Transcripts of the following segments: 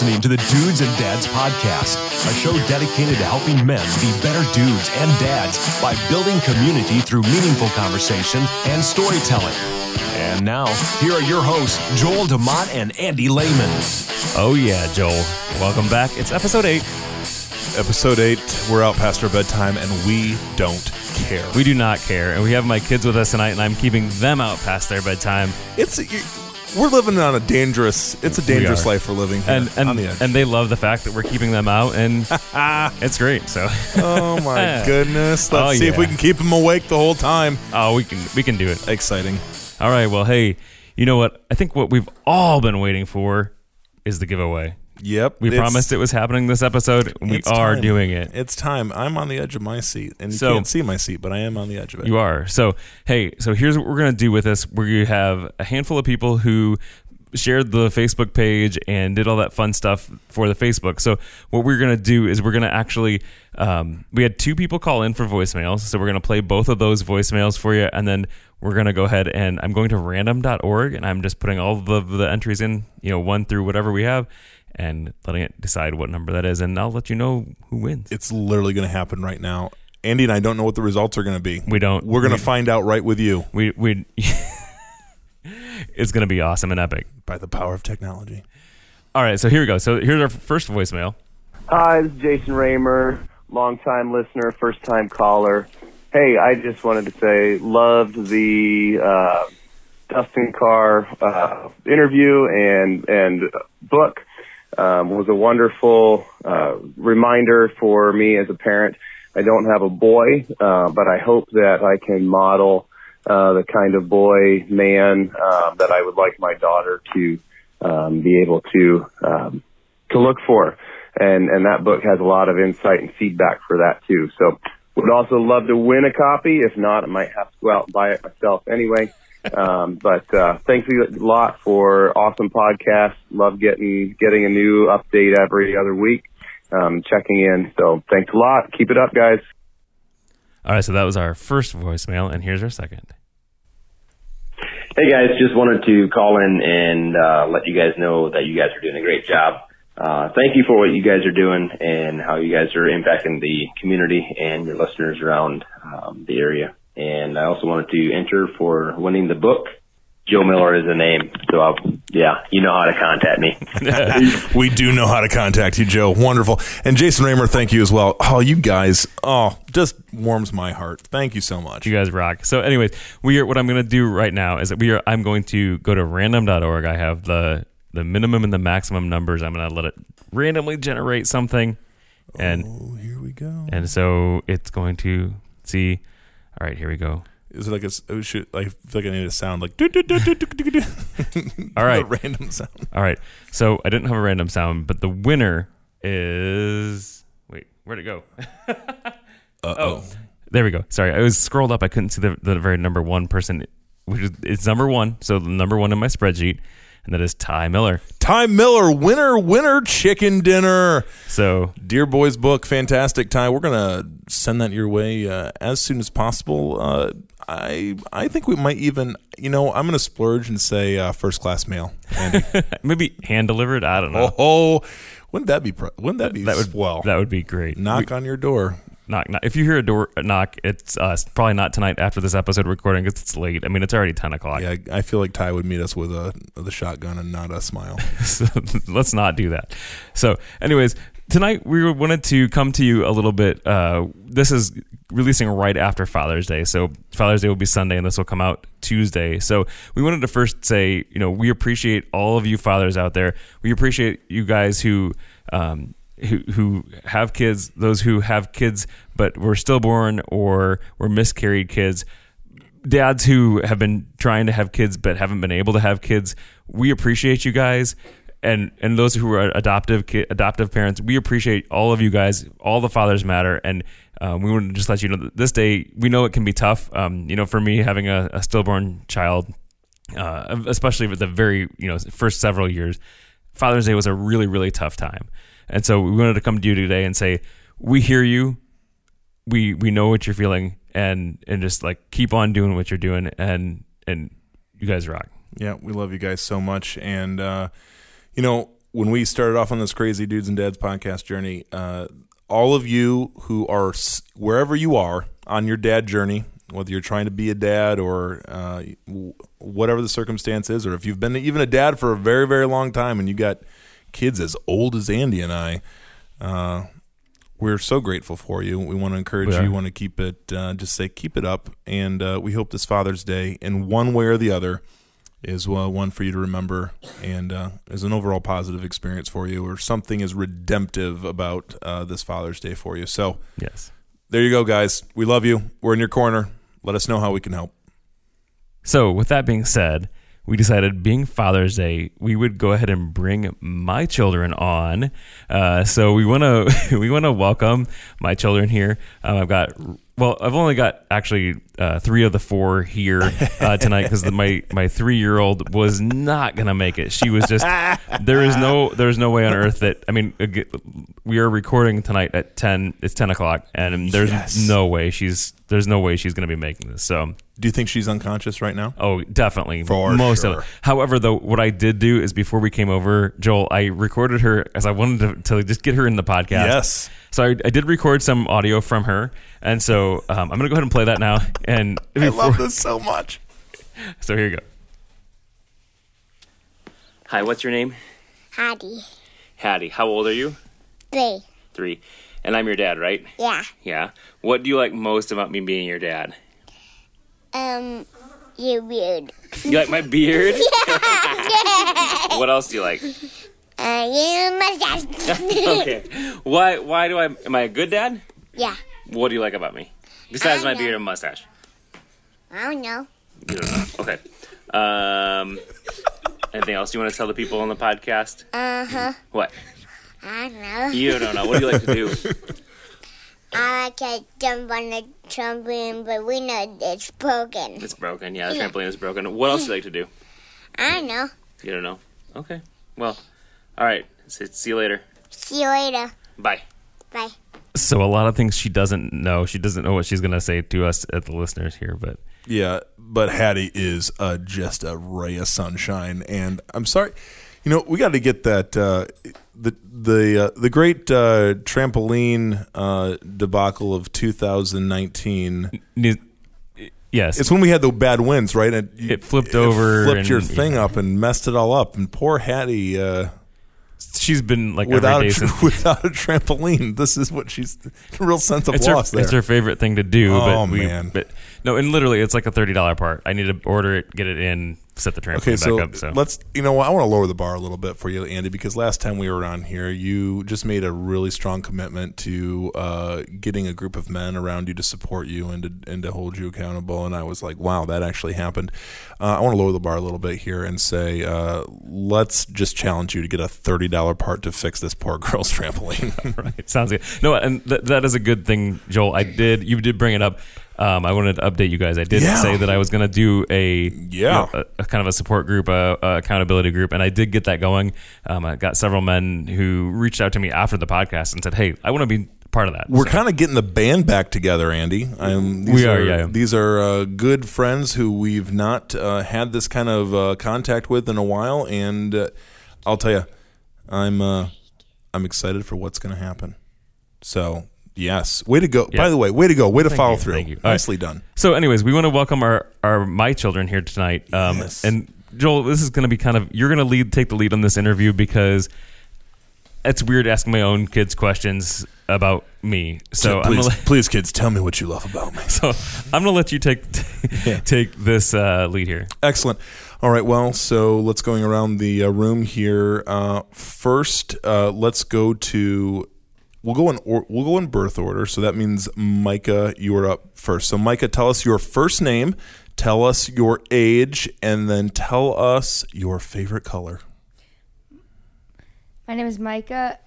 You're listening to the Dudes and Dads Podcast, a show dedicated to helping men be better dudes and dads by building community through meaningful conversation and storytelling. And now, here are your hosts, Joel DeMott and Andy Lehman. Oh yeah, Joel. Welcome back. It's episode eight. Episode 8, we're out past our bedtime and we don't care. We do not care, and we have my kids with us tonight, and I'm keeping them out past their bedtime. It's we're living on a dangerous it's a dangerous life we're living here And and on the edge. and they love the fact that we're keeping them out, and it's great. So, oh my goodness. Let's Oh, see if we can keep them awake the whole time. oh, we can we can do it. Exciting. All right. Well, hey, you know what? I think what we've all been waiting for is the giveaway. Yep. We promised it was happening this episode. We are time. doing it. It's time. I'm on the edge of my seat and you So- can't see my seat, but I am on the edge of it. You are. So, hey, so here's what we're going to do with this. We have a handful of people who shared the Facebook page and did all that fun stuff for the Facebook. So, what we're going to do is we're going to actually, um, we had two people call in for voicemails. So, we're going to play both of those voicemails for you. And then we're going to go ahead and I'm going to random.org and I'm just putting all the, the entries in, you know, one through whatever we have and letting it decide what number that is. And I'll let you know who wins. It's literally going to happen right now. Andy and I don't know what the results are going to be. We don't. We're going to we- find out right with you we we it's gonna be awesome and epic by the power of technology. all right so here we go so here's our first voicemail Hi, this is Jason Raymer, longtime listener, first time caller. Hey, I just wanted to say, loved the uh, Dustin Carr uh, interview and and book. Um, was a wonderful uh, reminder for me as a parent. I don't have a boy, uh, but I hope that I can model uh, the kind of boy man uh, that I would like my daughter to um, be able to um, to look for. And, and that book has a lot of insight and feedback for that too. So would also love to win a copy. If not, I might have to go out and buy it myself anyway. Um, but, uh, thanks a lot for awesome podcast. Love getting, getting a new update every other week, um, checking in. So thanks a lot. Keep it up, guys. all right so that was our first voicemail and here's our second Hey guys, just wanted to call in and uh, let you guys know that you guys are doing a great job. Uh, thank you for what you guys are doing and how you guys are impacting the community and your listeners around um, the area. And I also wanted to enter for winning the book. Joe Miller is the name, so I'll, yeah, you know how to contact me. we do know how to contact you, Joe. Wonderful. And Jason Raymer, thank you as well. Oh, you guys, oh, just warms my heart. Thank you so much. you guys rock so anyways we are what i'm gonna do right now is that we are i'm going to go to random.org i have the the minimum and the maximum numbers i'm gonna let it randomly generate something and Oh, here we go. and so it's going to see all right here we go Is it like a, oh, shoot, I feel like I need a sound like. All right. Random sound. all right so i didn't have a random sound but the winner is wait where'd it go Uh-oh. Oh, there we go. Sorry, I was scrolled up. I couldn't see the, the very number one person, which is it's number one. So the number one in my spreadsheet, and that is Ty Miller. Ty Miller, winner, winner, chicken dinner. So Dear Boys book, fantastic. Ty, we're gonna send that your way uh, as soon as possible. Uh, I I think we might even, you know, I'm gonna splurge and say uh, first class mail. Maybe hand delivered. I don't know. oh, wouldn't that be? Wouldn't that be? that would well. That would be great. knock on your door. Knock, knock. If you hear a door knock, it's us. Probably not tonight after this episode recording because it's late. I mean, it's already ten o'clock. Yeah, I feel like Ty would meet us with a with a shotgun and not a smile. So let's not do that. So, anyways, tonight we wanted to come to you a little bit. Uh, this is releasing right after Father's Day, so Father's Day will be Sunday, and this will come out Tuesday. So we wanted to first say, you know, we appreciate all of you fathers out there. We appreciate you guys who. Um, who, have kids, those who have kids but were stillborn or were miscarried kids, dads who have been trying to have kids but haven't been able to have kids, we appreciate you guys. And and those who are adoptive ki- adoptive parents, we appreciate all of you guys. All the fathers matter, and um, we want to just let you know that this day we know it can be tough. Um, you know, for me having a, a stillborn child, uh, especially with the very you know first several years, Father's Day was a really really tough time, and so we wanted to come to you today and say we hear you, we we know what you're feeling, and and just like keep on doing what you're doing, and and you guys rock. Yeah, we love you guys so much, and uh, you know, when we started off on this crazy dudes and dads podcast journey, uh, all of you who are wherever you are on your dad journey, whether you're trying to be a dad or uh, whatever the circumstance is, or if you've been even a dad for a very, very long time and you got kids as old as Andy and I, uh, we're so grateful for you. We want to encourage We you. We want to keep it, uh, just say, keep it up. And uh, we hope this Father's Day, in one way or the other, is uh, one for you to remember and uh, is an overall positive experience for you, or something is redemptive about uh, this Father's Day for you. So Yes. there you go, guys. We love you. We're in your corner. Let us know how we can help. So, with that being said, we decided being Father's Day, we would go ahead and bring my children on. Uh, so we want to we want to welcome my children here. Um, I've got well, I've only got actually uh, three of the four here uh, tonight because my my three year old was not gonna make it. She was just there is no there's no way on earth that I mean we are recording tonight at ten. It's ten o'clock, and there's Yes. no way she's there's no way she's gonna be making this. So Do you think she's unconscious right now? Oh, definitely. For most sure. of it. However, though, what I did do is before we came over, Joel, I recorded her as I wanted to, to just get her in the podcast. Yes. So I, I did record some audio from her, and so um, I'm gonna go ahead and play that now. And I before- love this so much. So here you go. Hi, what's your name? Hattie. Hattie. How old are you? Three. Three. And I'm your dad, right? Yeah. Yeah. What do you like most about me being your dad? Um, you're weird. You like my beard? yeah. what else do you like? Uh, you mustache. okay. Why? Why do I? Am I a good dad? yeah. What do you like about me? Besides I my know. beard and mustache. I don't know. You don't know. Okay. Um, anything else you want to tell the people on the podcast? Uh huh. What? I don't know. You don't know. What do you like to do? I like to jump on the trampoline, but we know it's broken. It's broken. Yeah, the trampoline is broken. What else do you like to do? I don't know. You don't know. Okay. Well, all right. See you later. See you later. Bye. Bye. So a lot of things she doesn't know. She doesn't know what she's gonna say to us at the listeners here, but Yeah, but Hattie is uh, just a ray of sunshine, and I'm sorry, you know, we got to get that uh, the the uh, the great uh, trampoline uh, debacle of 2019. Ne- yes, It's when we had the bad winds, right? And you- It flipped over flipped and- your thing yeah. up, and messed it all up. And poor Hattie, uh, she's been like without a, since. without a trampoline, this is what she's real sense of It's her, loss there. it's her favorite thing to do. Oh, but we, man. But no, and literally, it's like a thirty dollar part. I need to order it, get it in, set the trampoline Okay, back so, up. So let's. You know? I want to lower the bar a little bit for you, Andy, because last time we were on here, you just made a really strong commitment to uh, getting a group of men around you to support you and to and to hold you accountable. And I was like, wow, that actually happened. Uh, I want to lower the bar a little bit here and say, uh, let's just challenge you to get a thirty dollar part to fix this poor girl's trampoline. right, sounds good. No, and th- that is a good thing, Joel. I did. You did bring it up. Um, I wanted to update you guys. I did Yeah. say that I was going to do a you know, a, a kind of a support group, a, a accountability group, and I did get that going. Um, I got several men who reached out to me after the podcast and said, "Hey, I want to be part of that." We're So- kind of getting the band back together, Andy. Um, these We are, yeah. These are uh, good friends who we've not uh, had this kind of uh, contact with in a while, and uh, I'll tell you, I'm uh, I'm excited for what's going to happen. So yes, way to go! Yeah. By the way, way to go! Way to Thank follow you, through. thank you. All right. Nicely done. So, anyways, we want to welcome our, our my children here tonight. Um, Yes. And Joel, this is going to be kind of you're going to lead take the lead on this interview because it's weird asking my own kids questions about me. So, I'm please, let, please, kids, tell me what you love about me. so I'm going to let you take take this uh, lead here. Excellent. All right. Well, so let's going around the uh, room here. Uh, first, uh, let's go to. We'll go in. Or, we'll go in birth order. So that means Micah, you are up first. So Micah, tell us your first name, tell us your age, and then tell us your favorite color. My name is Micah.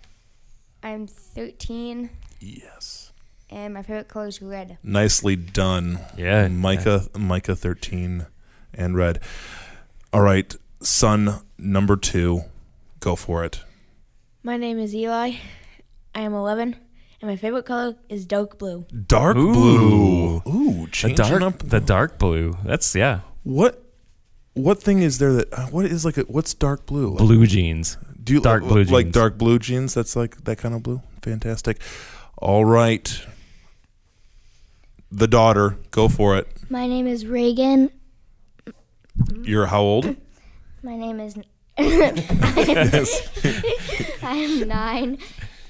I'm 13, Yes. and my favorite color is red. Nicely done. Yeah, Micah. Micah, thirteen, and red. All right, son number two, go for it. My name is Eli. I am 11, and my favorite color is dark blue. Dark Ooh. blue. Ooh, The changing dark up. the dark blue. That's yeah. What what thing is there that uh, what is like a what's dark blue? Like Blue jeans. Do you Dark blue like jeans. dark blue jeans? That's like that kind of blue. Fantastic. All right. The daughter, go for it. My name is Reagan. You're how old? My name is. I am nine,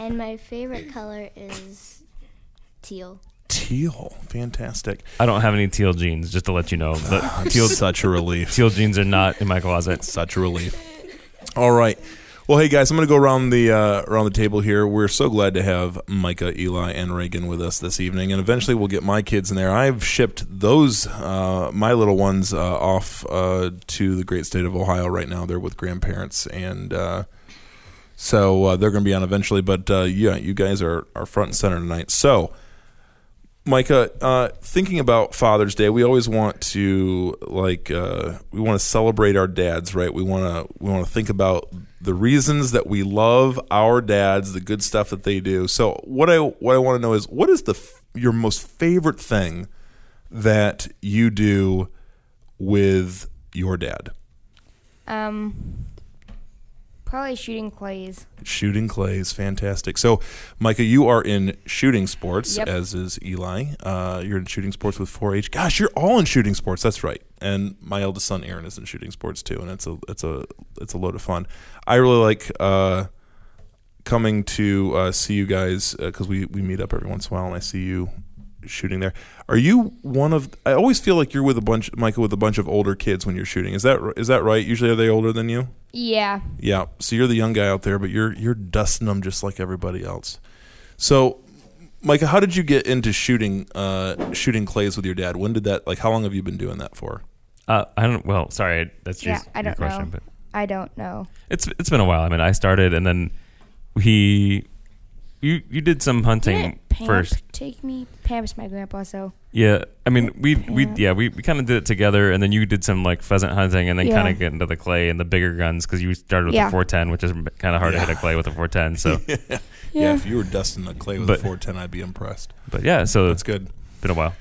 and my favorite color is teal. Teal. Fantastic. I don't have any teal jeans, just to let you know. The teal Such a relief. teal jeans are not in my closet. Such a relief. All right. Well, hey guys, I'm going to go around the uh, around the table here. We're so glad to have Micah, Eli, and Reagan with us this evening, and eventually we'll get my kids in there. I've shipped those uh, my little ones uh, off uh, to the great state of Ohio right now. They're with grandparents, and uh, so uh, they're going to be on eventually. But uh, yeah, you guys are are front and center tonight. So. Micah, uh, thinking about Father's Day, we always want to like uh, we want to celebrate our dads, right? We want to we want to think about the reasons that we love our dads, the good stuff that they do. So what I what I want to know is what is the your most favorite thing that you do with your dad? Um, probably shooting clays. Shooting clays, fantastic. So, Micah, you are in shooting sports, Yep. as is Eli. Uh, you're in shooting sports with 4-H. Gosh, you're all in shooting sports. That's right. And my eldest son Aaron is in shooting sports too, and it's a it's a it's a load of fun. I really like uh, coming to uh, see you guys because we we meet up every once in a while, and I see you shooting there. Are you one of? I always feel like you're with a bunch, Michael, with a bunch of older kids when you're shooting. Is that is that right? Usually, are they older than you? Yeah. Yeah. So you're the young guy out there, but you're you're dusting them just like everybody else. So, Micah, how did you get into shooting uh, shooting clays with your dad? When did that? Like, how long have you been doing that for? Uh, I don't. Well, sorry, that's your, Yeah, I don't question, know. but I don't know. it's it's been a while. I mean, I started, and then he, you you did some hunting Didn't Pamp first. take me. Pamp's my grandpa, so Yeah, I mean, we we Yeah. yeah we, we kind of did it together, and then you did some like pheasant hunting, and then Yeah. kind of get into the clay and the bigger guns because you started with Yeah. the 410, which is kind of hard to hit a clay with a 410. So, Yeah. if you were dusting the clay with But- a 410, I'd be impressed. but yeah, so That's it's good. been a while.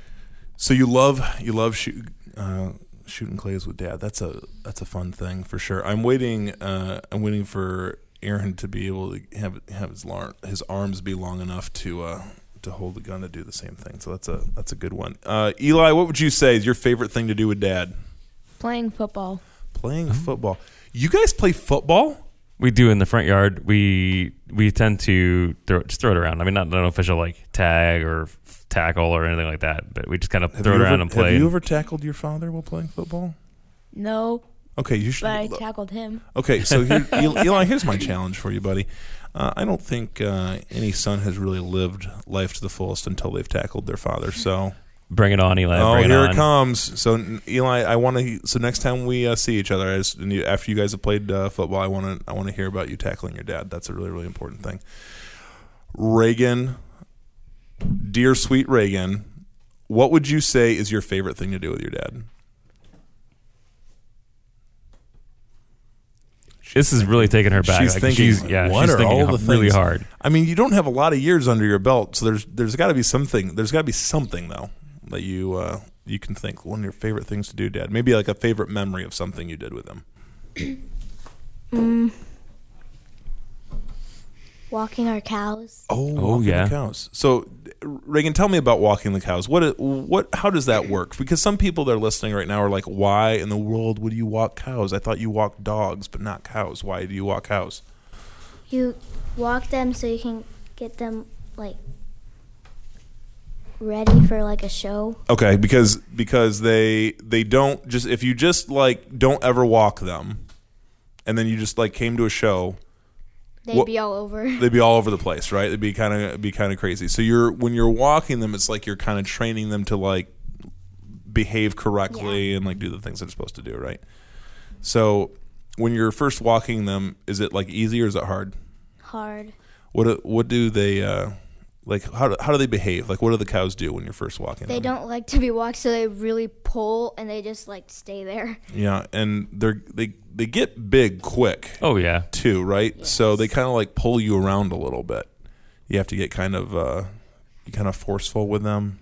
So you love you love shoot, uh, shooting clays with dad. That's a that's a fun thing for sure. I'm waiting. Uh, I'm waiting for Aaron to be able to have have his lar- his arms be long enough to uh, to hold the gun to do the same thing. So that's a that's a good one. Uh, Eli, what would you say is your favorite thing to do with dad? playing football. Playing football. You guys play football? We do in the front yard. We we tend to throw just throw it around. I mean, not an official like tag or f- tackle or anything like that, but we just kind of Have throw it you around ever, and play. Have you ever tackled your father while playing football? No, Okay, you should. but I tackled him. Okay, so here, Eli, Eli, here's my challenge for you, buddy. Uh, I don't think uh, any son has really lived life to the fullest until they've tackled their father. So, Bring it on, Eli. oh, Bring here it, it comes. So, Eli, I want to. So next time we uh, see each other, I just, you, after you guys have played uh, football, I want to. I want to hear about you tackling your dad. That's a really, really important thing. Reagan, dear sweet Reagan, what would you say is your favorite thing to do with your dad? This is really taking her back. She's Like, thinking, she's, yeah, what she's are thinking all the really things? hard. I mean, you don't have a lot of years under your belt, so there's there's got to be something. There's got to be something though that you uh, you can think one of your favorite things to do, Dad. Maybe like a favorite memory of something you did with him. Walking our cows. Oh, Oh, walking yeah. the cows. So, uh, Reagan, tell me about walking the cows. What uh, what how does that work? Because some people that are listening right now are like, why in the world would you walk cows? I thought you walked dogs, but not cows. Why do you walk cows? You walk them so you can get them like ready for like a show. Okay, because because they they don't just if you just like don't ever walk them, and then you just like came to a show, They'd What- be all over. they'd be all over the place, right? It'd be kind of be kind of crazy. So you're when you're walking them, it's like you're kind of training them to like behave correctly and like do the things they're supposed to do, right? So when you're first walking them, is it like easy or is it hard? Hard. What do- what do they uh, like? How do, how do they behave? Like what do the cows do when you're first walking? They them? don't like to be walked, so they really pull and they just like stay there. Yeah, and they're they they get big quick. Oh yeah, too, right? So they kind of like pull you around a little bit. You have to get kind of uh, you kind of forceful with them,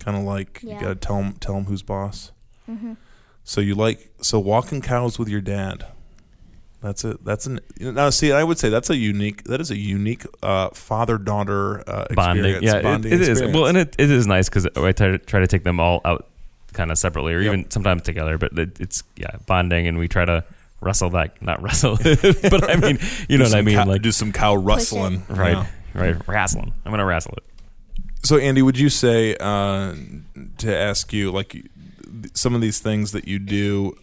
kind of like you got to tell them tell them who's boss. So you like so walking cows with your dad. That's a that's an now. See, I would say that's a unique. That is a unique uh, father daughter uh, bonding. Yeah, bonding it, it is. experience. Well, and it, it is nice because I try to try to take them all out kind of separately or Yep. even sometimes together. But it, it's yeah bonding, and we try to wrestle that not wrestle, but I mean you know what I mean, cow- like do some cow rustling. right, Yeah. right, wrestling. I'm gonna wrestle it. So, Andy, would you say uh, to ask you like some of these things that you do?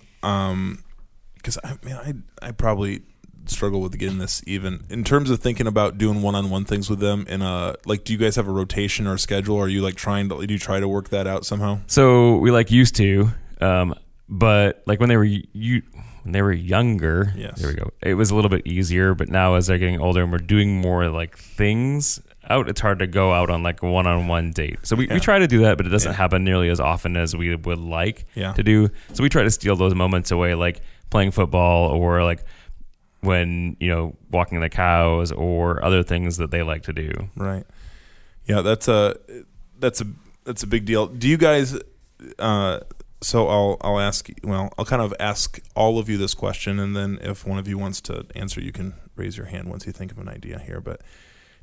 Because I mean, I I probably struggle with getting this even in terms of thinking about doing one-on-one things with them. In a like, do you guys have a rotation or a schedule? or Are you like trying to do you try to work that out somehow? So we like used to, um, but like when they were you when they were younger, Yes. there we go. It was a little bit easier, but now as they're getting older and we're doing more like things out, it's hard to go out on like a one-on-one date. So we, Yeah. we try to do that, but it doesn't Yeah. happen nearly as often as we would like Yeah. to do. So we try to steal those moments away, like playing football or like when you know walking the cows or other things that they like to do. Right. Yeah, that's a that's a that's a big deal. Do you guys? Uh, so I'll I'll ask. Well, I'll kind of ask all of you this question, and then if one of you wants to answer, you can raise your hand once you think of an idea here. But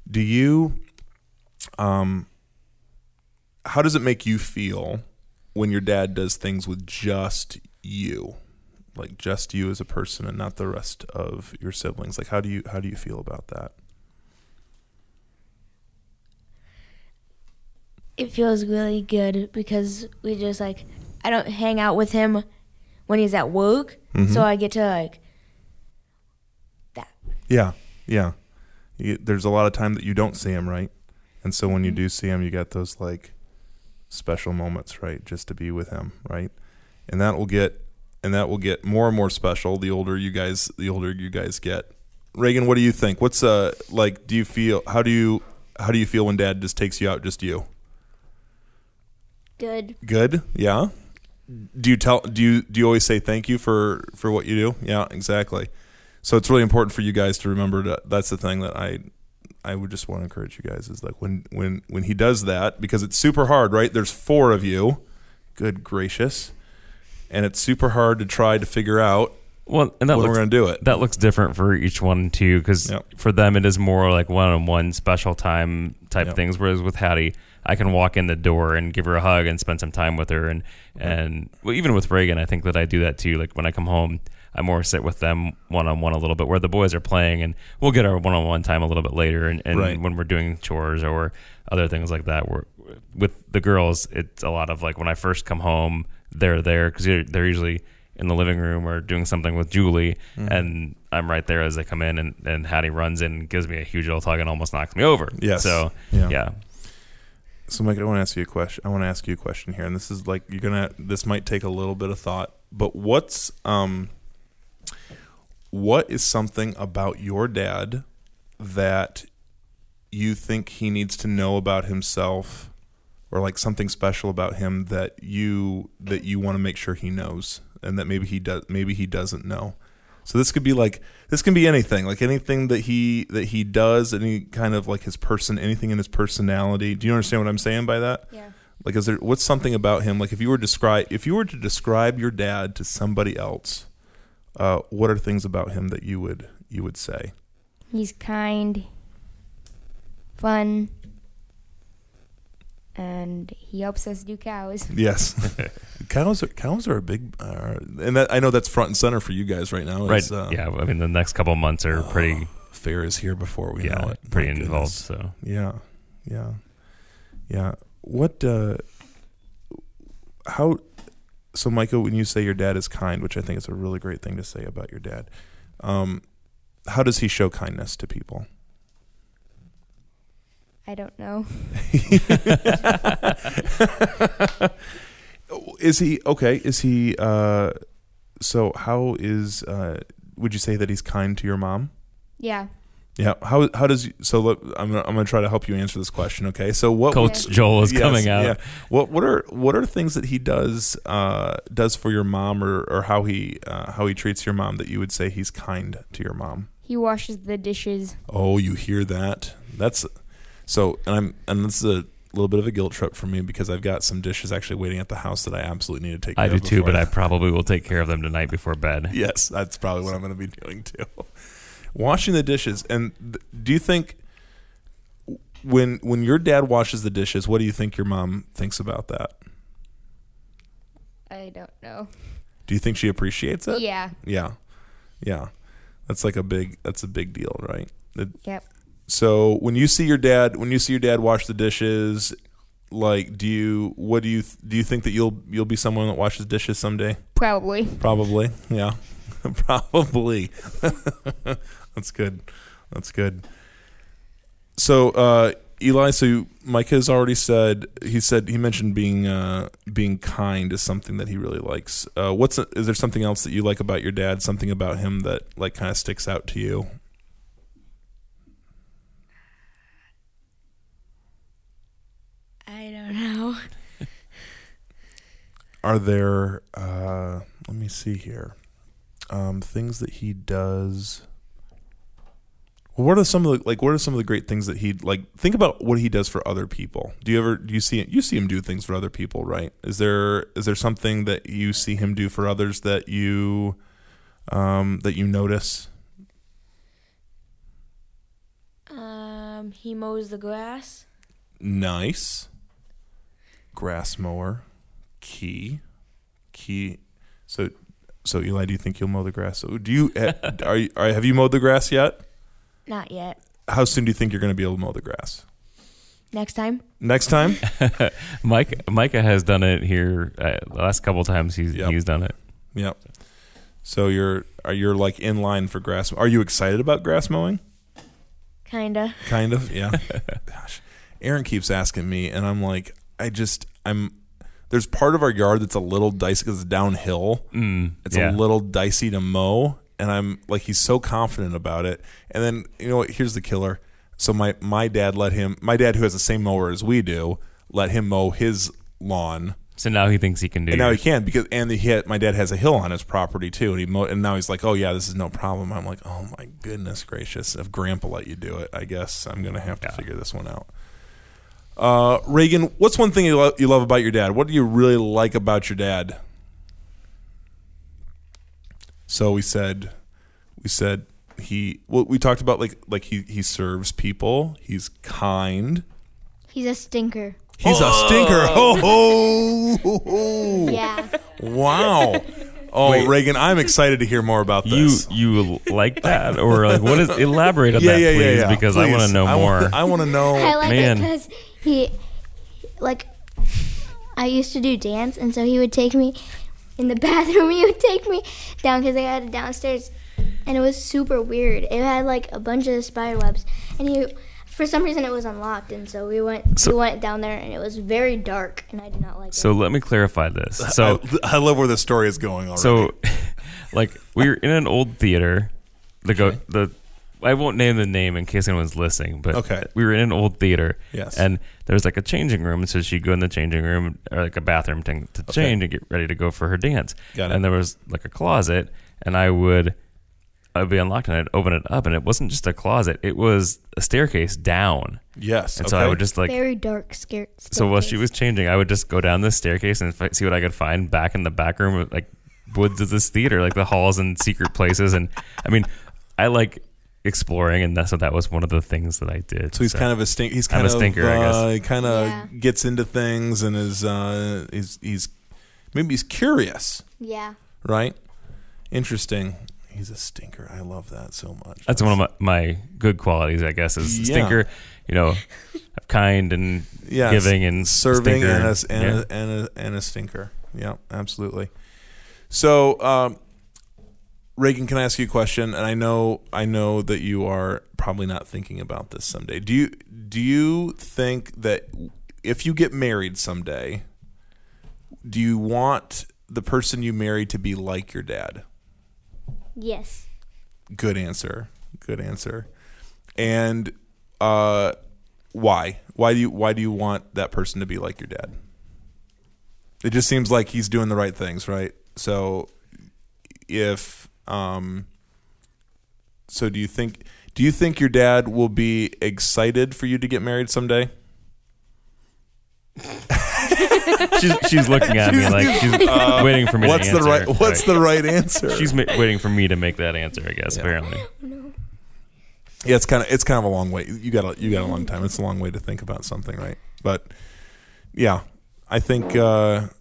do you? Um. How does it make you feel when your dad does things with just you? Like just you as a person and not the rest of your siblings. Like how do you how do you feel about that? It feels really good because we just like I don't hang out with him when he's at work, Mm-hmm. so I get to like that. Yeah, yeah. You, there's a lot of time that you don't see him, right? And so when you do see him, you get those like special moments, right? Just to be with him, right? And that will get and that will get more and more special the older you guys the older you guys get. Reagan, what do you think? What's uh like do you feel how do you how do you feel when dad just takes you out just you? Good. Good? Yeah. Do you tell do you do you always say thank you for for what you do? Yeah, exactly. So it's really important for you guys to remember that that's the thing that I I would just want to encourage you guys is like when when when he does that because it's super hard, right? There's four of you. Good gracious. And it's super hard to try to figure out Well, and that when looks, we're going to do it. that looks different for each one too because Yep. for them it is more like one-on-one special time type Yep. things whereas with hattie i can walk in the door and give her a hug and spend some time with her and and well, even with reagan i think that i do that too like when i come home i more sit with them one-on-one a little bit where the boys are playing and we'll get our one-on-one time a little bit later and, and Right. when we're doing chores or other things like that where with the girls it's a lot of like when i first come home they're there because they're, they're usually in the living room or doing something with Julie, Mm-hmm. and I'm right there as they come in, and, and Hattie runs in, and gives me a huge old hug, and almost knocks me over. Yes. So Yeah. yeah, So, Mike, I want to ask you a question. I want to ask you a question here, and this is like you're gonna. This might take a little bit of thought, but what's um, what is something about your dad that you think he needs to know about himself, or like something special about him that you that you want to make sure he knows, and that maybe he does, maybe he doesn't know. So this could be like this can be anything, like anything that he that he does, any kind of like his person, anything in his personality. Do you understand what I'm saying by that? Yeah. Like, is there what's something about him? Like, if you were describe if you were to describe your dad to somebody else, uh, what are things about him that you would you would say? He's kind, fun, and he helps us do cows. Yes, cows are cows are a big, uh, and that, I know that's front and center for you guys right now. right. It's, uh, yeah, I mean the next couple months are pretty, fair is here before we know yeah, it. pretty My involved. goodness. So Yeah, yeah, yeah. What? uh How? So, Michael, when you say your dad is kind, which I think is a really great thing to say about your dad, um, how does he show kindness to people? I don't know. Is he okay? Is he? uh So, how is? uh Would you say that he's kind to your mom? Yeah. Yeah. How how does so? Look, I'm gonna, I'm gonna try to help you answer this question. Okay. So what? Coach Joel is Yes, coming out. Yeah. What what are what are things that he does uh, does for your mom, or, or how he uh, how he treats your mom that you would say he's kind to your mom? He washes the dishes. Oh, you hear that? That's so, and I'm and this is a little bit of a guilt trip for me because I've got some dishes actually waiting at the house that I absolutely need to take. care I do too, but I probably will take care of them tonight before bed. yes, that's probably what I'm going to be doing too. Washing the dishes, and th- do you think when when your dad washes the dishes, what do you think your mom thinks about that? I don't know. Do you think she appreciates it? Yeah. Yeah, yeah. That's like a big. That's a big deal, right? It- Yep. So when you see your dad, when you see your dad wash the dishes, like, do you what do you do? You think that you'll you'll be someone that washes dishes someday? Probably. Probably, yeah, probably. That's good. That's good. So uh, Eli, so Mike has already said he said he mentioned being uh, being kind is something that he really likes. Uh, what's is there something else that you like about your dad? Something about him that like kind of sticks out to you? I don't know. Are there? Uh, let me see here. Um, things that he does. Well, what are some of the like? What are some of the great things that he like? Think about what he does for other people. Do you ever do you see you see him do things for other people? Right? Is there is there something that you see him do for others that you um, that you notice? Um, he mows the grass. Nice. Grass mower, key, key. So, so Eli, do you think you'll mow the grass? So, do you eh, are you are, have you mowed the grass yet? Not yet. How soon do you think you're going to be able to mow the grass? Next time. Next time? Mike Micah has done it here uh, the last couple times. He's Yep. he's done it. yep. So you're are you're like in line for grass? Are you excited about grass mowing? Kinda. Kind of, yeah. Gosh, Aaron keeps asking me, and I'm like, I just I'm. There's part of our yard that's a little dicey because it's downhill. Mm, It's yeah. a little dicey to mow, and I'm like, he's so confident about it. And then you know what? Here's the killer. So my my dad let him. My dad, who has the same mower as we do, let him mow his lawn. So now he thinks he can do. And now he can because and he had, my dad has a hill on his property too, and he and now he's like, oh yeah, this is no problem. I'm like, oh my goodness gracious, if Grandpa let you do it, I guess I'm gonna have to figure this one out. Uh, Reagan, what's one thing you, lo- you love about your dad? What do you really like about your dad? So we said, we said he. Well, we talked about like like he he serves people. He's kind. He's a stinker. He's a stinker. Ho ho. ho, ho. Yeah. Wow. Oh, Wait. Reagan, I'm excited to hear more about You this. you like that or like what is elaborate on yeah, that yeah, please yeah, yeah. because I want Please. to know I more. Wanna, I want to know. I like man. it because he, like, I used to do dance, and so he would take me in the bathroom. He would take me down because I had it downstairs, and it was super weird. It had like a bunch of spider webs, and he, for some reason, it was unlocked, and so we went So- we went down there, and it was very dark, and I did not like so it. So let me clarify this. So I, I love where the story is going already. so like we were in an old theater. The go the I won't name the name in case anyone's listening, but Okay. we were in an old theater. Yes. And there was like a changing room, and so she'd go in the changing room or like a bathroom thing to change and get ready to go for her dance. Got it. And there was like a closet, and I would I would be unlocked and I'd open it up, and it wasn't just a closet; it was a staircase down. yes. And so I would just like very dark, scared. so while she was changing, I would just go down this staircase and fi- see what I could find back in the back room, of, like woods of this theater, like the halls and secret places. And I mean, I like exploring, and that's so that was one of the things that I did. So he's kind of a stink. He's I'm kind a stinker, I guess. uh, he kind of Yeah. gets into things and is uh, he's he's maybe he's curious, Yeah. right? Interesting. He's a stinker. I love that so much. that's one of my, my good qualities, I guess, is Yeah. stinker. You know, kind and Yes. giving and serving stinker. and a, and, Yeah. a, and, a, and a stinker. Yeah, absolutely. So, um, Reagan, can I ask you a question? And I know I know that you are probably not thinking about this someday. Do you do you think that if you get married someday, do you want the person you marry to be like your dad? Yes. Good answer. Good answer. And uh, why? Why do you why do you want that person to be like your dad? It just seems like he's doing the right things, right? So if um so do you think do you think your dad will be excited for you to get married someday? she's, she's looking at me like she's waiting for me Uh, What's to the right What's the right answer? She's ma- waiting for me to make that answer, I guess. Apparently, Yeah, it's kind of it's kind of a long way. You got a, you got a long time. It's a long way to think about something, right? But yeah, I think uh, I th-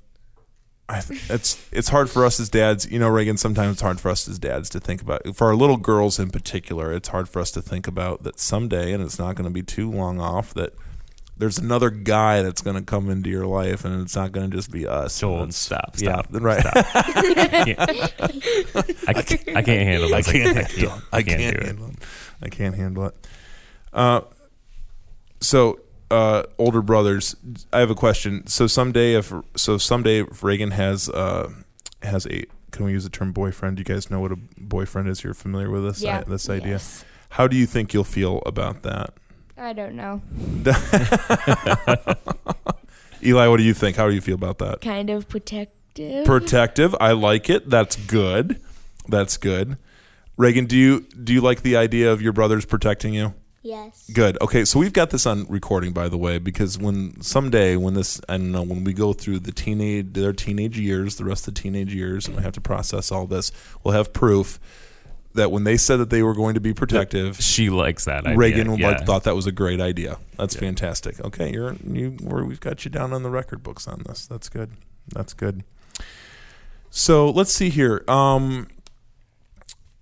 it's it's hard for us as dads. You know, Reagan. Sometimes it's hard for us as dads to think about. For our little girls in particular, it's hard for us to think about that someday, and it's not going to be too long off that. There's another guy that's going to come into your life, and it's not going to just be us. Joel, And it's- stop, Yeah, stop, right. I can't, I can't handle I this. can't I handle. can't, I can't, do it. handle it. I can't handle it. Uh, so uh, older brothers, I have a question. So someday, if so, someday if Reagan has uh, has a can we use the term boyfriend? You guys know what a boyfriend is? You're familiar with this Yeah. this idea. Yes. How do you think you'll feel about that, I don't know. Eli? What do you think? How do you feel about that? Kind of protective. Protective. I like it. That's good. That's good. Reagan, do you do you like the idea of your brothers protecting you? Yes. Good. Okay, so we've got this on recording, by the way, because when someday, when this, I don't know, when we go through the teenage, their teenage years, the rest of the teenage years, and we have to process all this, we'll have proof that when they said that they were going to be protective, She likes that idea. Reagan yeah. like thought that was a great idea. That's fantastic. Okay, you're you, we're, we've got you down on the record books on this. That's good. That's good. So let's see here. Um,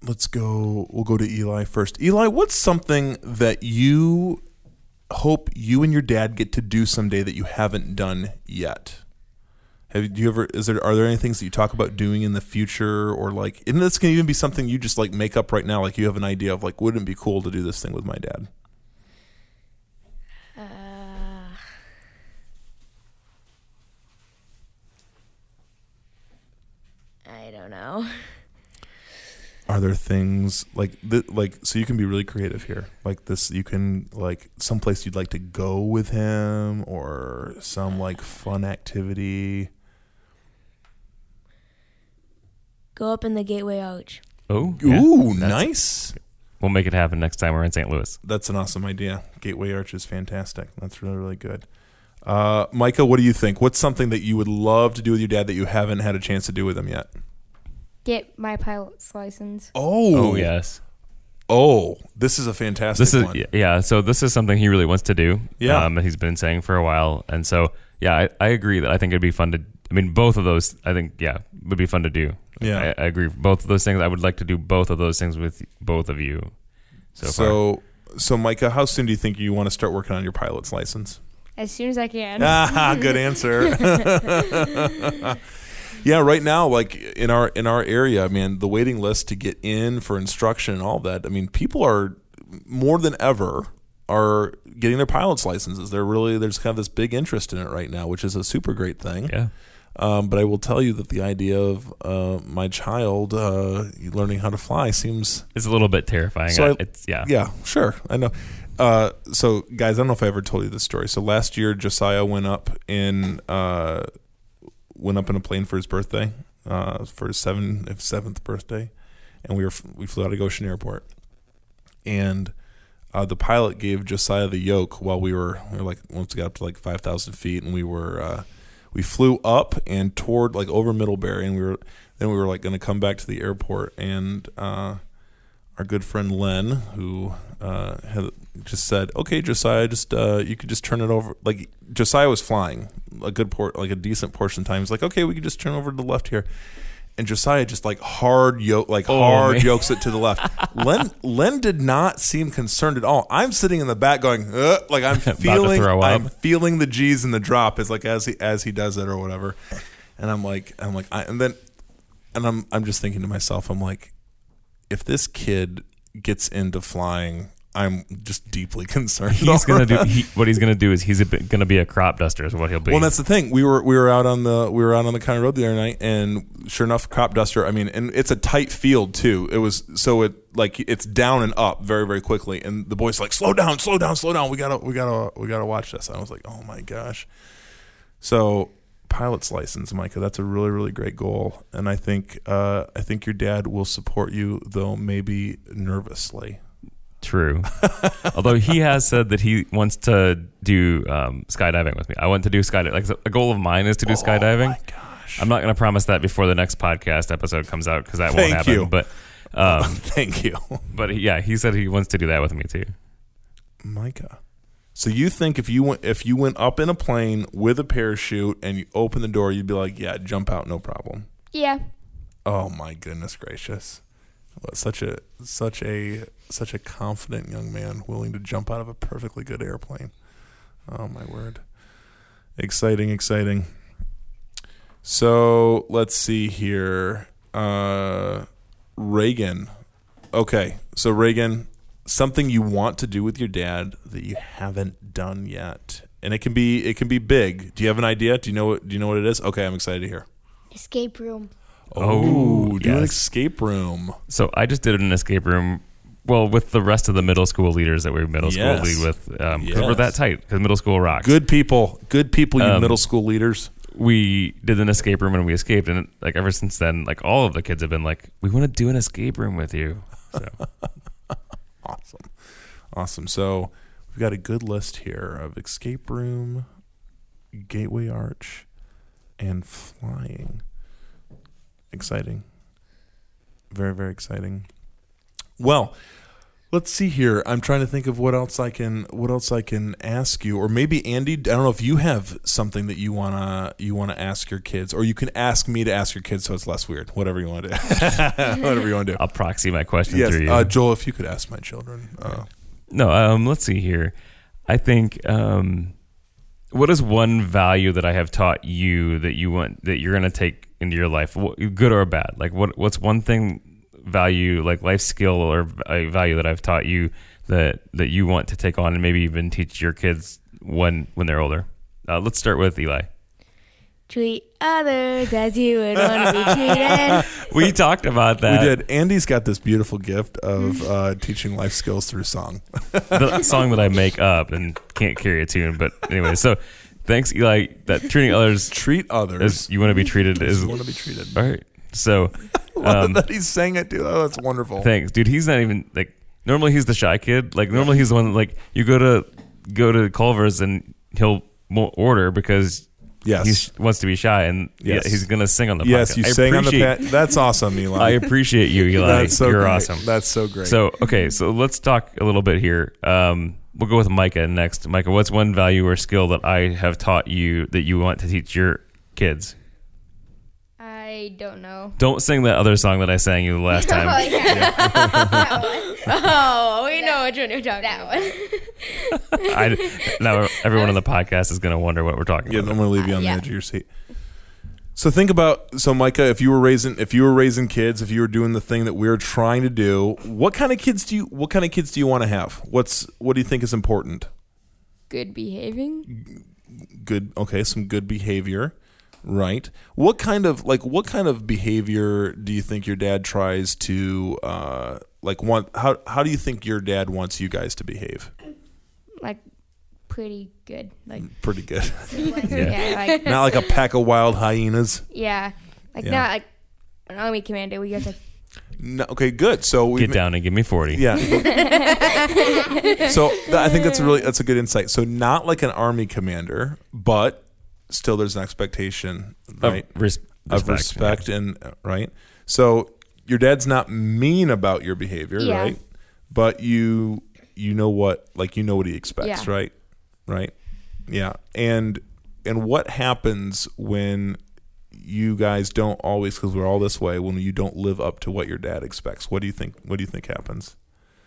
let's go. We'll go to Eli first. Eli, what's something that you hope you and your dad get to do someday that you haven't done yet? Have you ever? Is there? Are there any things that you talk about doing in the future, or like? And this can even be something you just like make up right now. Like you have an idea of like, wouldn't it be cool to do this thing with my dad? Uh, I don't know. Are there things like th- like so you can be really creative here? Like this, you can like someplace you'd like to go with him, or some like fun activity. Go up in the Gateway Arch. Oh, yeah. Ooh, That's- nice. We'll make it happen next time we're in St. Louis. That's an awesome idea. Gateway Arch is fantastic. That's really really good. Uh, Micah, what do you think? What's something that you would love to do with your dad that you haven't had a chance to do with him yet? Get my pilot's license. Oh, Oh yes. Oh, this is a fantastic This is one. yeah. So this is something he really wants to do. Yeah. um, he's been saying for a while, and so yeah, I, I agree that I think it'd be fun to. I mean, both of those, I think, yeah, would be fun to do. Yeah. I, I agree. Both of those things, I would like to do both of those things with both of you. So, far. So, so Micah, how soon do you think you want to start working on your pilot's license? As soon as I can. Ah, good answer. yeah, right now, like in our in our area, man, the waiting list to get in for instruction and all that. I mean, people are more than ever are getting their pilot's licenses. They're really there's kind of this big interest in it right now, which is a super great thing. yeah, Um, but I will tell you that the idea of uh, my child uh, learning how to fly seems it's a little bit terrifying. So I- it's yeah, yeah, sure. I know. Uh, so, guys, I don't know if I ever told you this story. So last year, Josiah went up in uh, went up in a plane for his birthday, uh, for his seven seventh birthday, and we were we flew out of Goshen Airport, and uh, the pilot gave Josiah the yoke while we were we were like once we got up to like five thousand feet, and we were uh, we flew up and toward like over Middlebury, and we were then we were like going to come back to the airport, and uh, our good friend Len, who uh, had just said, "Okay, Josiah, just uh, you could just turn it over." Like Josiah was flying a good port, like a decent portion of time. He's like, "Okay, we could just turn over to the left here." And Josiah just like hard yoke, like Oh, hard man. yokes it to the left. Len Len did not seem concerned at all. I'm sitting in the back going, uh, like I'm feeling. I'm feeling the G's and the drop is like as he as he does it or whatever. And I'm like, I'm like, I, and then, and I'm I'm just thinking to myself, I'm like, if this kid gets into flying, I'm just deeply concerned. he's gonna do he, what he's gonna do is he's a bit, gonna be a crop duster is what he'll be. Well, that's the thing. We were we were out on the we were out on the county road the other night, and sure enough, crop duster. I mean, and it's a tight field too. It was so it like it's down and up very very quickly, and the boys like slow down, slow down, slow down. We gotta we gotta we gotta watch this. And I was like, oh my gosh. So pilot's license, Micah. That's a really really great goal, and I think uh, I think your dad will support you, though maybe nervously. True. Although he has said that he wants to do um, skydiving with me. I want to do skydiving. Like a goal of mine is to do skydiving. Oh my gosh. I'm not going to promise that before the next podcast episode comes out because that Thank won't happen. you. But um, Thank you, but yeah, he said he wants to do that with me too. Micah. So you think if you went if you went up in a plane with a parachute and you open the door, you'd be like, yeah, jump out, no problem. Yeah. Oh my goodness gracious! Such a such a such a confident young man willing to jump out of a perfectly good airplane. Oh my word! Exciting, exciting. So let's see here. Uh, Reagan. Okay, so Reagan, something you want to do with your dad that you haven't done yet, and it can be it can be big. Do you have an idea? Do you know what Do you know what it is? Okay, I'm excited to hear. Escape room. Oh, do an escape room. So I just did an escape room. Well, with the rest of the middle school leaders that we're middle school Yes. league with, because we're Yes. that tight. Because middle school rocks. Good people, good people, you Um, middle school leaders. we did an escape room and we escaped and like ever since then like all of the kids have been like we want to do an escape room with you so Awesome, awesome. So we've got a good list here of escape room, gateway arch, and flying. Exciting. Very very exciting. Well, let's see here. I'm trying to think of what else I can what else I can ask you, or maybe Andy. I don't know if you have something that you wanna you wanna ask your kids, or you can ask me to ask your kids, so it's less weird. Whatever you want to do. Whatever you want to do. i'll proxy my question Yes, through you uh, Joel. If you could ask my children. Uh, no um let's see here i think um what is one value that i have taught you that you want that you're going to take into your life good or bad like what what's one thing value like life skill or value that i've taught you that that you want to take on and maybe even teach your kids when when they're older uh, let's start with eli Treat others as you would want to be treated. we talked about that we did. Andy's got this beautiful gift of uh, teaching life skills through song. the song that I make up and can't carry a tune. But anyway, so thanks, Eli. That treating others Treat others as you want to be treated as is you want to be treated. all right. So um, that he's saying it dude. Oh, that's wonderful. thanks, dude. He's not even like normally he's the shy kid. Like normally he's the one that, like you go to go to Culver's and he'll won't order because Yes. he wants to be shy and Yes. he's gonna sing on the yes, podcast. you I sang on the pat. That's awesome, Eli. I appreciate you, Eli. That's so You're great. awesome. That's so great. So okay, so let's talk a little bit here. Um, we'll go with Micah next. Micah, what's one value or skill that I have taught you that you want to teach your kids? I don't know. Don't sing that other song that I sang you the last oh, time. Oh, we know which one you're talking about. I, now everyone on the podcast is going to wonder what we're talking yeah, I'm going to leave you uh, on Yeah. the edge of your seat. So think about so Micah, if you were raising if you were raising kids, if you were doing the thing that we are trying to do, what kind of kids do you what kind of kids do you want to have? What's what do you think is important? Good behaving. good okay some good behavior right what kind of like what kind of behavior do you think your dad tries to uh like want how how do you think your dad wants you guys to behave Like pretty good. Like pretty good yeah, like not like a pack of wild hyenas yeah. Like Yeah. not like an army commander. We got to no, okay good so we Get down and give me 40. yeah so th- i think that's a really that's a good insight so not like an army commander but still there's an expectation Of right? res- of respect and uh, right? So your dad's not mean about your behavior Yeah. right? But you you know what like you know what he expects Yeah. right? Right? Yeah. And and what happens when you guys don't always because we're all this way when you don't live up to what your dad expects? What do you think what do you think happens?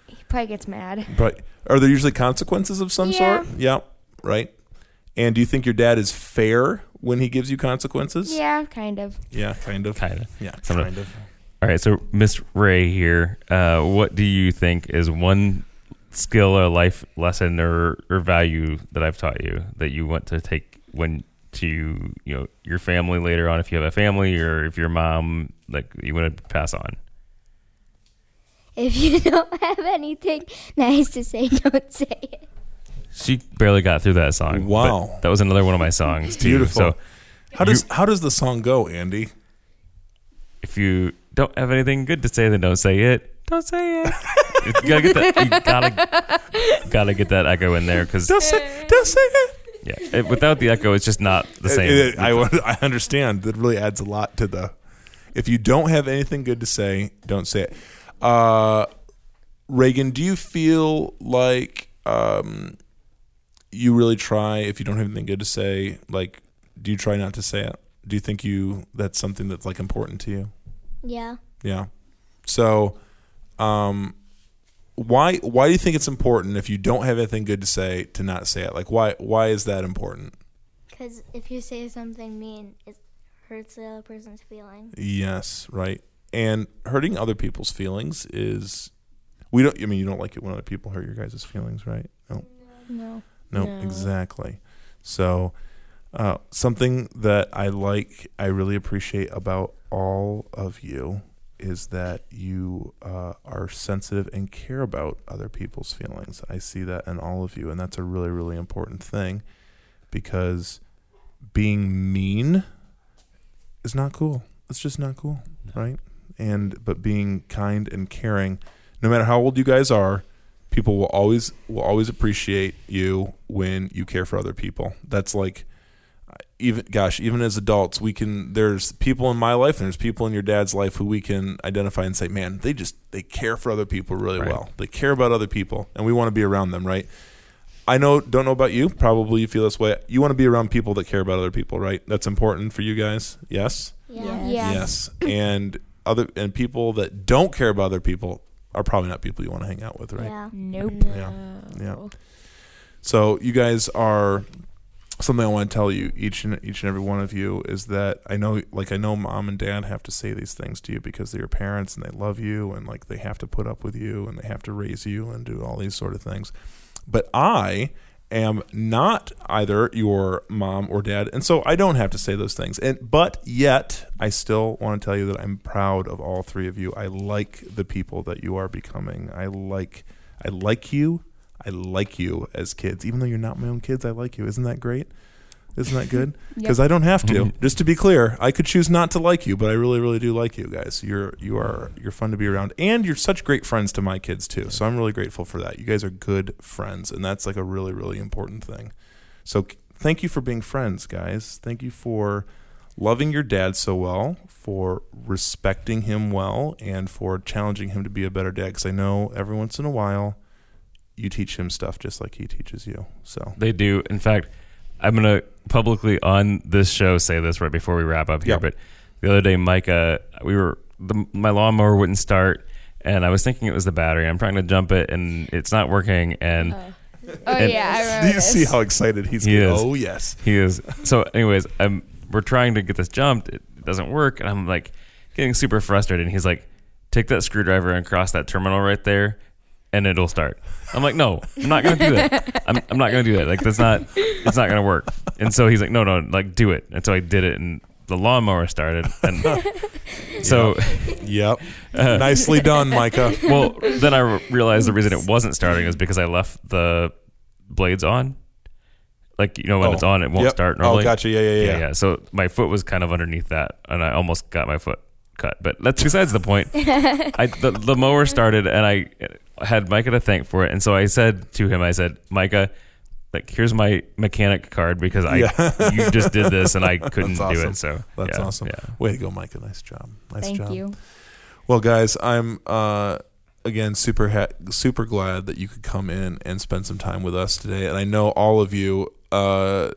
He probably gets mad. but are there usually consequences of some Yeah. sort yeah. Right and do you think your dad is fair when he gives you consequences Yeah, kind of. yeah kind of Kind of. yeah Some of- kind of All right, so Miss Ray here, uh, what do you think is one skill or life lesson or, or value that I've taught you that you want to take when to you know your family later on if you have a family or if your mom like you want to pass on? If you don't have anything nice to say, don't say it. She barely got through that song. Wow. that was another one of my songs too. Beautiful. So How does how does the song go, Andy? if you don't have anything good to say, then don't say it. don't say it. you gotta get that. You gotta gotta get that echo in there because Don't say, don't say it. yeah, it, without the echo, it's just not the same. It- it- I, I understand. That really adds a lot to the. If you don't have anything good to say, don't say it. Uh, Reagan, do you feel like um, you really try? If you don't have anything good to say, like, do you try not to say it? Do you think you that's something that's like important to you? Yeah. Yeah. So, um, why why do you think it's important if you don't have anything good to say to not say it? Like, why why is that important? Because if you say something mean, it hurts the other person's feelings. Yes, right. And hurting other people's feelings is we don't I mean you don't like it when other people hurt your guys' feelings, right? No. No. No, No. exactly. So uh, something that I like, I really appreciate about all of you is that you uh, are sensitive and care about other people's feelings. I see that in all of you, and that's a really, really important thing because being mean is not cool. It's just not cool, right? And but being kind and caring, no matter how old you guys are, people will always will always appreciate you when you care for other people. That's like even gosh, even as adults, we can there's people in my life and there's people in your dad's life who we can identify and say, "Man, they just they care for other people really Right. well. They care about other people and we want to be around them, right?" I know don't know about you, probably you feel this way. You want to be around people that care about other people, right? That's important for you guys. Yes? Yeah. Yeah. Yes. And other and people that don't care about other people are probably not people you want to hang out with, right? Yeah. Nope. Yeah. Yeah. So you guys are something I want to tell you each and each and every one of you is that I know like I know mom and dad have to say these things to you because they're your parents and they love you and like they have to put up with you and they have to raise you and do all these sort of things. But I am not either your mom or dad and so I don't have to say those things. And but yet I still want to tell you that I'm proud of all three of you. I like the people that you are becoming. I like I like you. I like you as kids, even though you're not my own kids. I like you. Isn't that great? Isn't that good? Because I don't have to. Mm-hmm. Just to be clear, I could choose not to like you, but I really, really do like you guys. You're you are you're fun to be around, and you're such great friends to my kids too. So I'm really grateful for that. You guys are good friends, and that's like a really, really important thing. So thank you for being friends, guys. Thank you for loving your dad so well, for respecting him well, and for challenging him to be a better dad. Because I know every once in a while you teach him stuff just like he teaches you. So They do. In fact, I'm gonna publicly on this show say this right before we wrap up here. Yeah. But the other day, Micah, we were the, my lawnmower wouldn't start, and I was thinking it was the battery. I'm trying to jump it, and it's not working. And uh, Oh And- yeah, I do you this. see how excited he's He getting? is. Oh yes. he is so. Anyways, I'm we're trying to get this jumped. It doesn't work, and I'm like getting super frustrated. And he's like, "Take that screwdriver and cross that terminal right there." And it'll start. I'm like, no, I'm not gonna do that. I'm, I'm not gonna do that. Like that's not, it's not gonna work. And so he's like, no, no, like do it. And so I did it, and the lawnmower started. And so, Yep. Uh, Nicely done, Micah. well, then I realized the reason it wasn't starting is because I left the blades on. Like you know when Oh, it's on, it won't yep. start oh, normally. Oh, gotcha. Yeah, yeah, yeah. yeah, yeah. So my foot was kind of underneath that, and I almost got my foot cut. But that's besides the point. I the, the mower started, and I had Micah to thank for it. And so I said to him, I said, Micah, like here's my mechanic card because I Yeah. you just did this and I couldn't That's do it. So That's yeah, awesome. Yeah. Way to go, Micah. Nice job. Nice Thank job. you. Well, guys, I'm uh, again super ha- super glad that you could come in and spend some time with us today. And I know all of you, uh,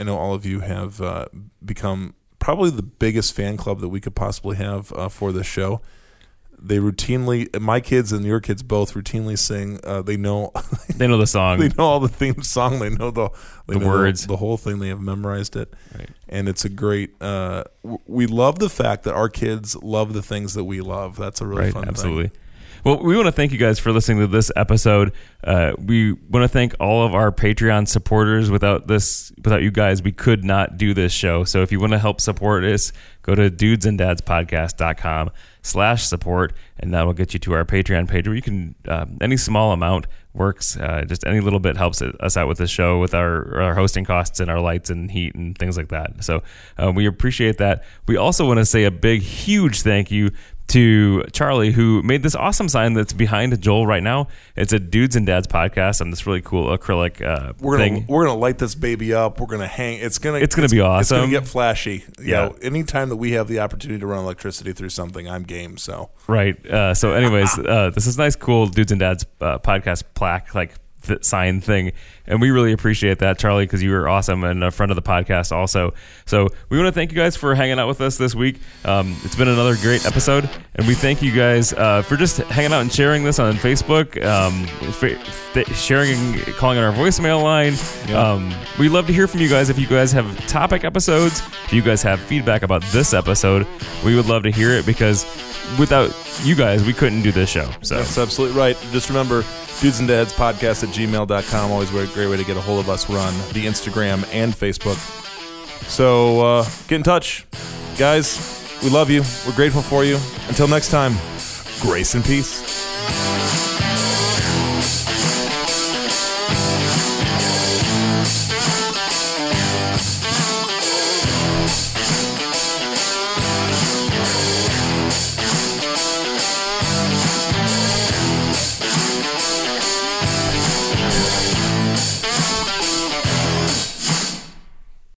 I know all of you have uh, become probably the biggest fan club that we could possibly have uh, for this show. They routinely, my kids and your kids both routinely sing. Uh, they know, They know the song. they know all the theme song. They know the they The know words. the, whole thing. They have memorized it Right. and it's a great. Uh, w- we love the fact that our kids love the things that we love. That's a really right, fun absolutely. thing. Well, we want to thank you guys for listening to this episode. Uh, we want to thank all of our Patreon supporters. Without this, without you guys, we could not do this show. So if you want to help support us, go to dudesanddadspodcast.com slash support, and that will get you to our Patreon page where you can, uh, any small amount works. Uh, just any little bit helps us out with the show, with our, our hosting costs and our lights and heat and things like that. So uh, we appreciate that. We also want to say a big, huge thank you to Charlie, who made this awesome sign that's behind Joel right now. It's a Dudes and Dads podcast on this really cool acrylic uh, We're gonna thing. we're gonna light this baby up. We're gonna hang. It's gonna It's gonna be awesome. It's gonna get flashy. You Yeah. know, anytime that we have the opportunity to run electricity through something, I'm game. So Right. Uh, so, anyways, uh, this is nice, cool dudes and dads uh, podcast plaque like th- sign thing, and we really appreciate that, Charlie, because you were awesome and a friend of the podcast also. So, we want to thank you guys for hanging out with us this week. Um, it's been another great episode, and we thank you guys uh, for just hanging out and sharing this on Facebook, um, fa- th- sharing, calling on our voicemail line. Um, we love to hear from you guys. If you guys have topic episodes, if you guys have feedback about this episode, we would love to hear it because without you guys, we couldn't do this show. So that's absolutely right. Just remember, dudes and dads podcast at gmail.com. Always a great way to get a hold of us. We're the Instagram and Facebook. So uh, get in touch, guys. We love you. We're grateful for you. Until next time, grace and peace.